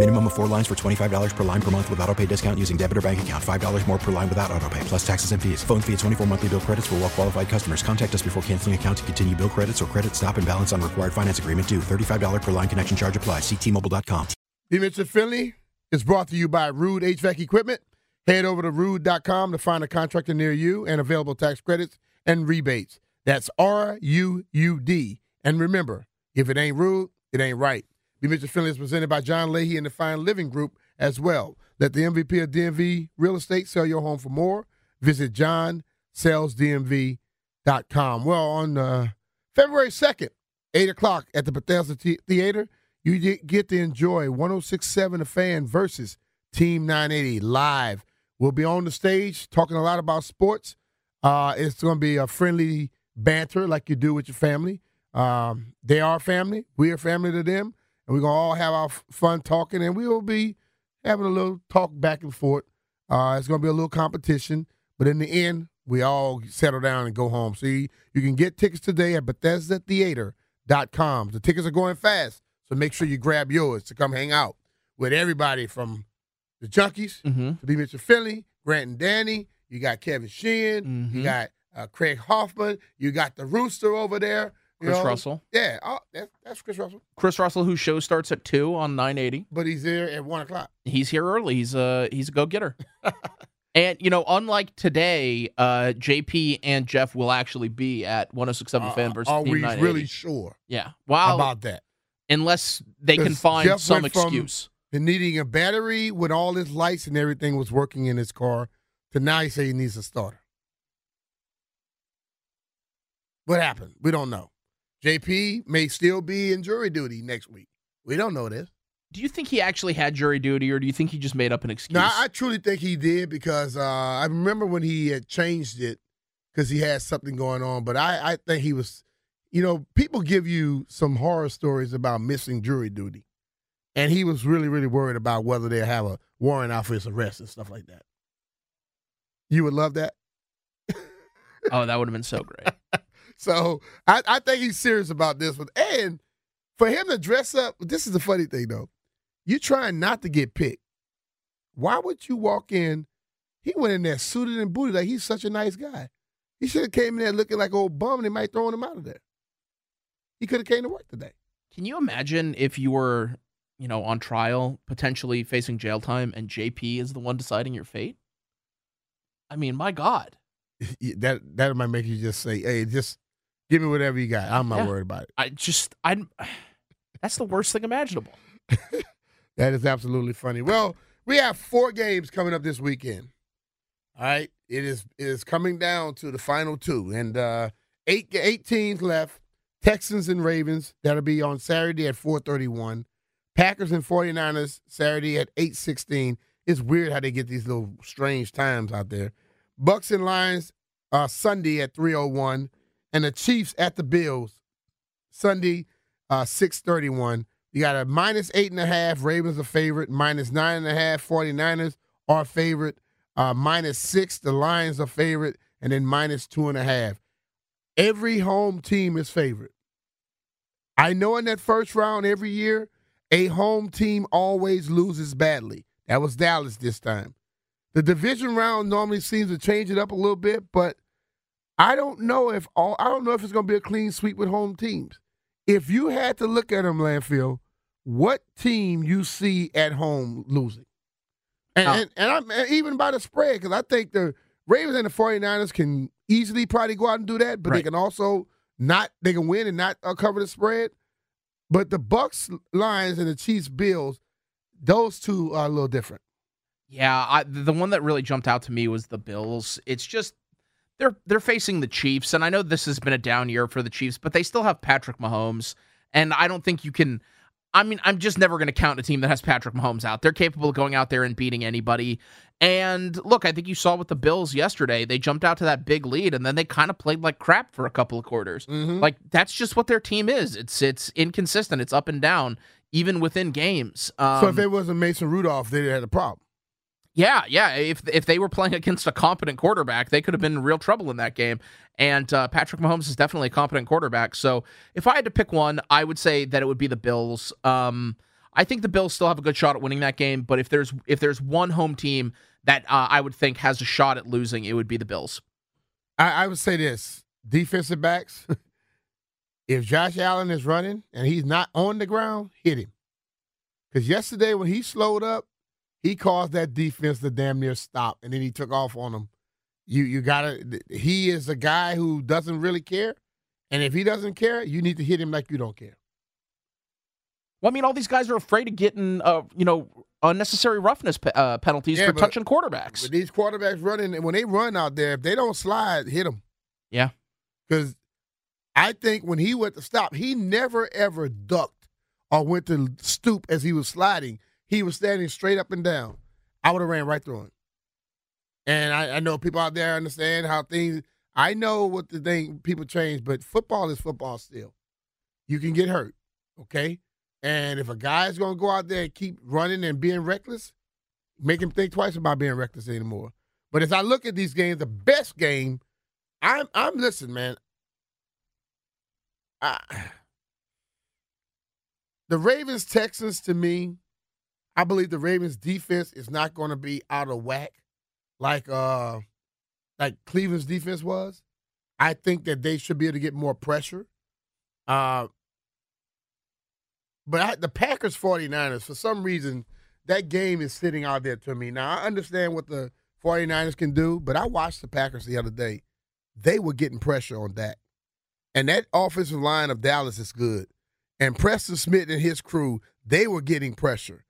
Minimum of four lines for $25 per line per month with auto pay discount using debit or bank account. $5 more per line without auto pay, plus taxes and fees. Phone fee at 24 monthly bill credits for well qualified customers. Contact us before canceling account to continue bill credits or credit stop and balance on required finance agreement due. $35 per line connection charge applies. Ctmobile.com. The Mitchell Finley is brought to you by Ruud HVAC Equipment. Head over to ruud.com to find a contractor near you and available tax credits and rebates. That's R U U D. And remember, if it ain't Ruud, it ain't right. The Mitchell Finley is presented by John Leahy and the Fine Living Group as well. Let the MVP of DMV Real Estate sell your home for more. Visit johnsellsdmv.com. Well, on uh, February 2nd, 8 o'clock at the Bethesda Theater, you get- get to enjoy 1067 The Fan versus Team 980 live. We'll be on the stage talking a lot about sports. Uh, it's going to be a friendly banter like you do with your family. Um, they are family. We are family to them. And we're going to all have our f- fun talking, and we will be having a little talk back and forth. Uh, it's going to be a little competition, but in the end, we all settle down and go home. See, you can get tickets today at BethesdaTheater.com. The tickets are going fast, so make sure you grab yours to come hang out with everybody from the Junkies Mm-hmm. to be Mr. Finley, Grant and Danny. You got Kevin Sheehan. Mhm. You got uh, Craig Hoffman. You got the Rooster over there. You Chris know. Russell. Yeah, oh, that's, that's Chris Russell. Chris Russell, whose show starts at two on 980. But he's there at one o'clock. He's here early. He's a he's a go getter. and you know, unlike today, uh, JP and Jeff will actually be at one hundred six 106.7 Fan versus Uh, Are we 980. really sure Yeah. Wow. about that? unless they can find Jeff some from- excuse. And needing a battery when all his lights and everything was working in his car. To now he say he needs a starter. What happened? We don't know. JP may still be in jury duty next week. We don't know this. Do you think he actually had jury duty, or do you think he just made up an excuse? No, I, I truly think he did because uh, I remember when he had changed it because he had something going on. But I, I think he was, you know, people give you some horror stories about missing jury duty. And he was really, really worried about whether they have a warrant out for his arrest and stuff like that. You would love that. oh, that would have been so great. So I, I think he's serious about this one. And for him to dress up, this is the funny thing though. You trying not to get picked. Why would you walk in? He went in there suited and booted like he's such a nice guy. He should have came in there looking like old bum and they might thrown him out of there. He could have came to work today. Can you imagine if you were, you know, on trial, potentially facing jail time, and JP is the one deciding your fate? I mean, my God. that that might make you just say, "Hey, just give me whatever you got. I'm not Yeah. worried about it." I just, I. That's the worst thing imaginable. That is absolutely funny. Well, we have four games coming up this weekend. All right, it is it is coming down to the final two, and uh, eight eight teams left. Texans and Ravens that'll be on Saturday at four thirty one. Packers and 49ers Saturday at eight sixteen. It's weird how they get these little strange times out there. Bucs and Lions uh, Sunday at three oh one, and the Chiefs at the Bills Sunday uh, six thirty one. You got a minus eight and a half. Ravens a favorite. Minus nine and a half. 49ers are favorite. Uh, minus six. The Lions are favorite. And then minus two and a half. Every home team is favorite. I know in that first round every year, a home team always loses badly. That was Dallas this time. The division round normally seems to change it up a little bit, but I don't know if all I don't know if it's going to be a clean sweep with home teams. If you had to look at them, Landfill, what team you see at home losing? And Oh. and, and, I'm, and even by the spread, because I think the Ravens and the 49ers can easily probably go out and do that, but they can also not they can win and not uh, cover the spread. But the Bucs, Lions, and the Chiefs, Bills, those two are a little different. Yeah, I, the one that really jumped out to me was the Bills. It's just they're they're facing the Chiefs, and I know this has been a down year for the Chiefs, but they still have Patrick Mahomes, and I don't think you can. I mean, I'm just never going to count a team that has Patrick Mahomes out. They're capable of going out there and beating anybody. And look, I think you saw with the Bills yesterday, they jumped out to that big lead and then they kind of played like crap for a couple of quarters. Mm-hmm. Like that's just what their team is. It's it's inconsistent. It's up and down even within games. Um, so if it wasn't Mason Rudolph, they'd had a problem. Yeah, yeah. If if they were playing against a competent quarterback, they could have been in real trouble in that game. And uh, Patrick Mahomes is definitely a competent quarterback. So if I had to pick one, I would say that it would be the Bills. Um, I think the Bills still have a good shot at winning that game. But if there's if there's one home team that uh, I would think has a shot at losing, it would be the Bills. I, I would say this: defensive backs. if Josh Allen is running and he's not on the ground, hit him. Because yesterday when he slowed up, he caused that defense to damn near stop, and then he took off on them. You you gotta. He is a guy who doesn't really care, and if he doesn't care, you need to hit him like you don't care. Well, I mean, all these guys are afraid of getting, uh, you know, unnecessary roughness pe- uh, penalties Yeah, for but- touching quarterbacks. But these quarterbacks running, and when they run out there, if they don't slide, hit them. Yeah. Because I think when he went to stop, he never ever ducked or went to stoop as he was sliding. He was standing straight up and down. I would have ran right through him. And I, I know people out there understand how things. I know what the thing people change, but football is football still. You can get hurt, okay? And if a guy's gonna go out there and keep running and being reckless, make him think twice about being reckless anymore. But as I look at these games, the best game, I'm I'm listen, man. I, the Ravens Texans to me, I believe the Ravens defense is not going to be out of whack like uh like Cleveland's defense was. I think that they should be able to get more pressure. Uh but I, the Packers 49ers, for some reason, that game is sitting out there to me. Now, I understand what the 49ers can do, but I watched the Packers the other day. They were getting pressure on that. And that offensive line of Dallas is good. And Preston Smith and his crew, they were getting pressure.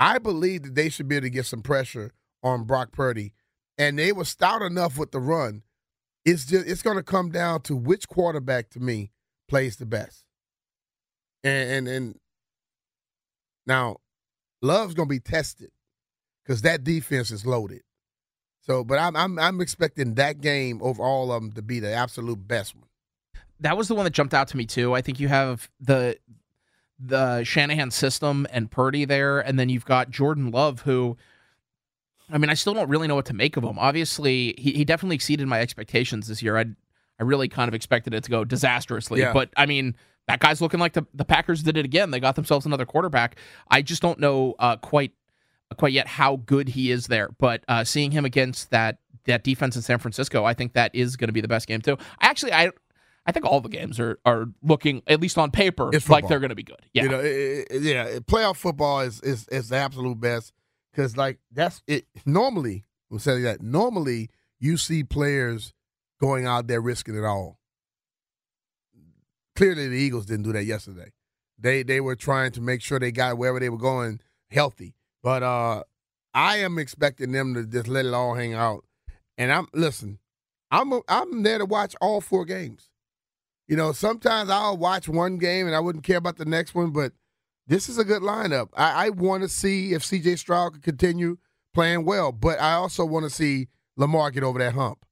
I believe that they should be able to get some pressure on Brock Purdy. And they were stout enough with the run. It's just it's gonna come down to which quarterback to me plays the best. And and, and now Love's gonna be tested because that defense is loaded. So, but I'm I'm I'm expecting that game over all of them to be the absolute best one. that was the one that jumped out to me too. I think you have the the Shanahan system and Purdy there, and then you've got Jordan Love, who I mean, I still don't really know what to make of him. Obviously, he, he definitely exceeded my expectations this year. I I really kind of expected it to go disastrously, Yeah. but I mean, that guy's looking like the the Packers did it again. They got themselves another quarterback. I just don't know uh, quite quite yet how good he is there, but uh, seeing him against that that defense in San Francisco, I think that is going to be the best game too. I actually I I think all the games are are looking at least on paper It's like they're going to be good. Yeah. You know, it, it- yeah, playoff football is is is the absolute best because like that's it. Normally, we'll say that. Normally, you see players going out there risking it all. Clearly, the Eagles didn't do that yesterday. They they were trying to make sure they got wherever they were going healthy. But uh I am expecting them to just let it all hang out. And I'm listen, I'm I'm there to watch all four games. You know, sometimes I'll watch one game and I wouldn't care about the next one, but this is a good lineup. I, I want to see if CJ Stroud can continue playing well, but I also want to see Lamar get over that hump.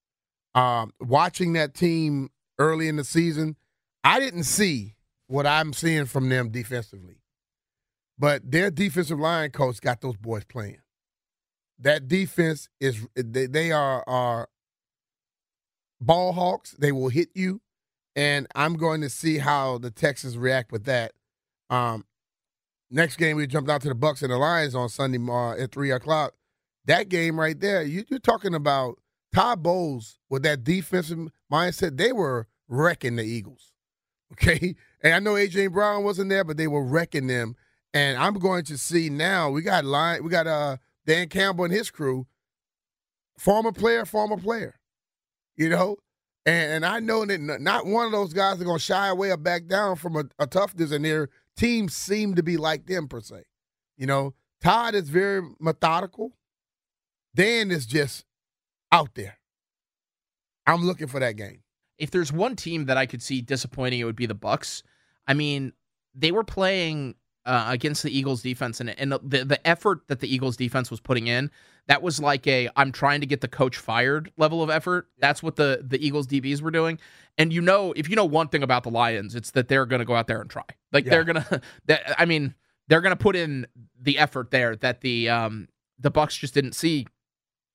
Um, watching that team early in the season, I didn't see what I'm seeing from them defensively. But their defensive line coach got those boys playing. That defense is they, they are are ball hawks. They will hit you and I'm going to see how the Texans react with that. Um, next game we jumped out to the Bucs and the Lions on Sunday uh, at three o'clock. That game right there, you, you're talking about Todd Bowles with that defensive mindset. They were wrecking the Eagles. Okay, and I know AJ Brown wasn't there, but they were wrecking them. And I'm going to see now. We got line. We got uh Dan Campbell and his crew. Former player, former player. You know, and, and I know that not one of those guys are going to shy away or back down from a, a toughness, and their teams seem to be like them per se. You know, Todd is very methodical. Dan is just out there. I'm looking for that game. If there's one team that I could see disappointing, it would be the Bucs. I mean, they were playing uh, against the Eagles defense, and and the the effort that the Eagles defense was putting in, that was like a I'm trying to get the coach fired level of effort. That's what the the Eagles DBs were doing. And you know, if you know one thing about the Lions, it's that they're going to go out there and try. Like Yeah. they're gonna. That, I mean, they're going to put in the effort there that the um the Bucs just didn't see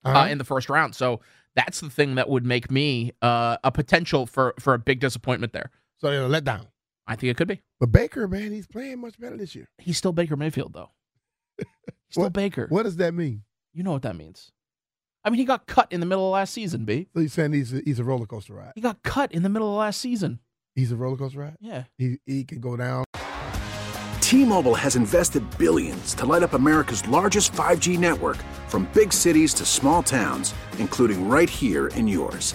uh, Uh-huh. in the first round. So that's the thing that would make me uh, a potential for for a big disappointment there. so they're let down. I think it could be. But Baker, man, he's playing much better this year. He's still Baker Mayfield though. Still What- Baker. What does that mean? You know what that means? I mean, he got cut in the middle of last season. B. So he's saying he's a, he's a roller coaster ride. He got cut in the middle of last season. He's a roller coaster ride. Yeah. He he can go down. T-Mobile has invested billions to light up America's largest 5G network from big cities to small towns, including right here in yours.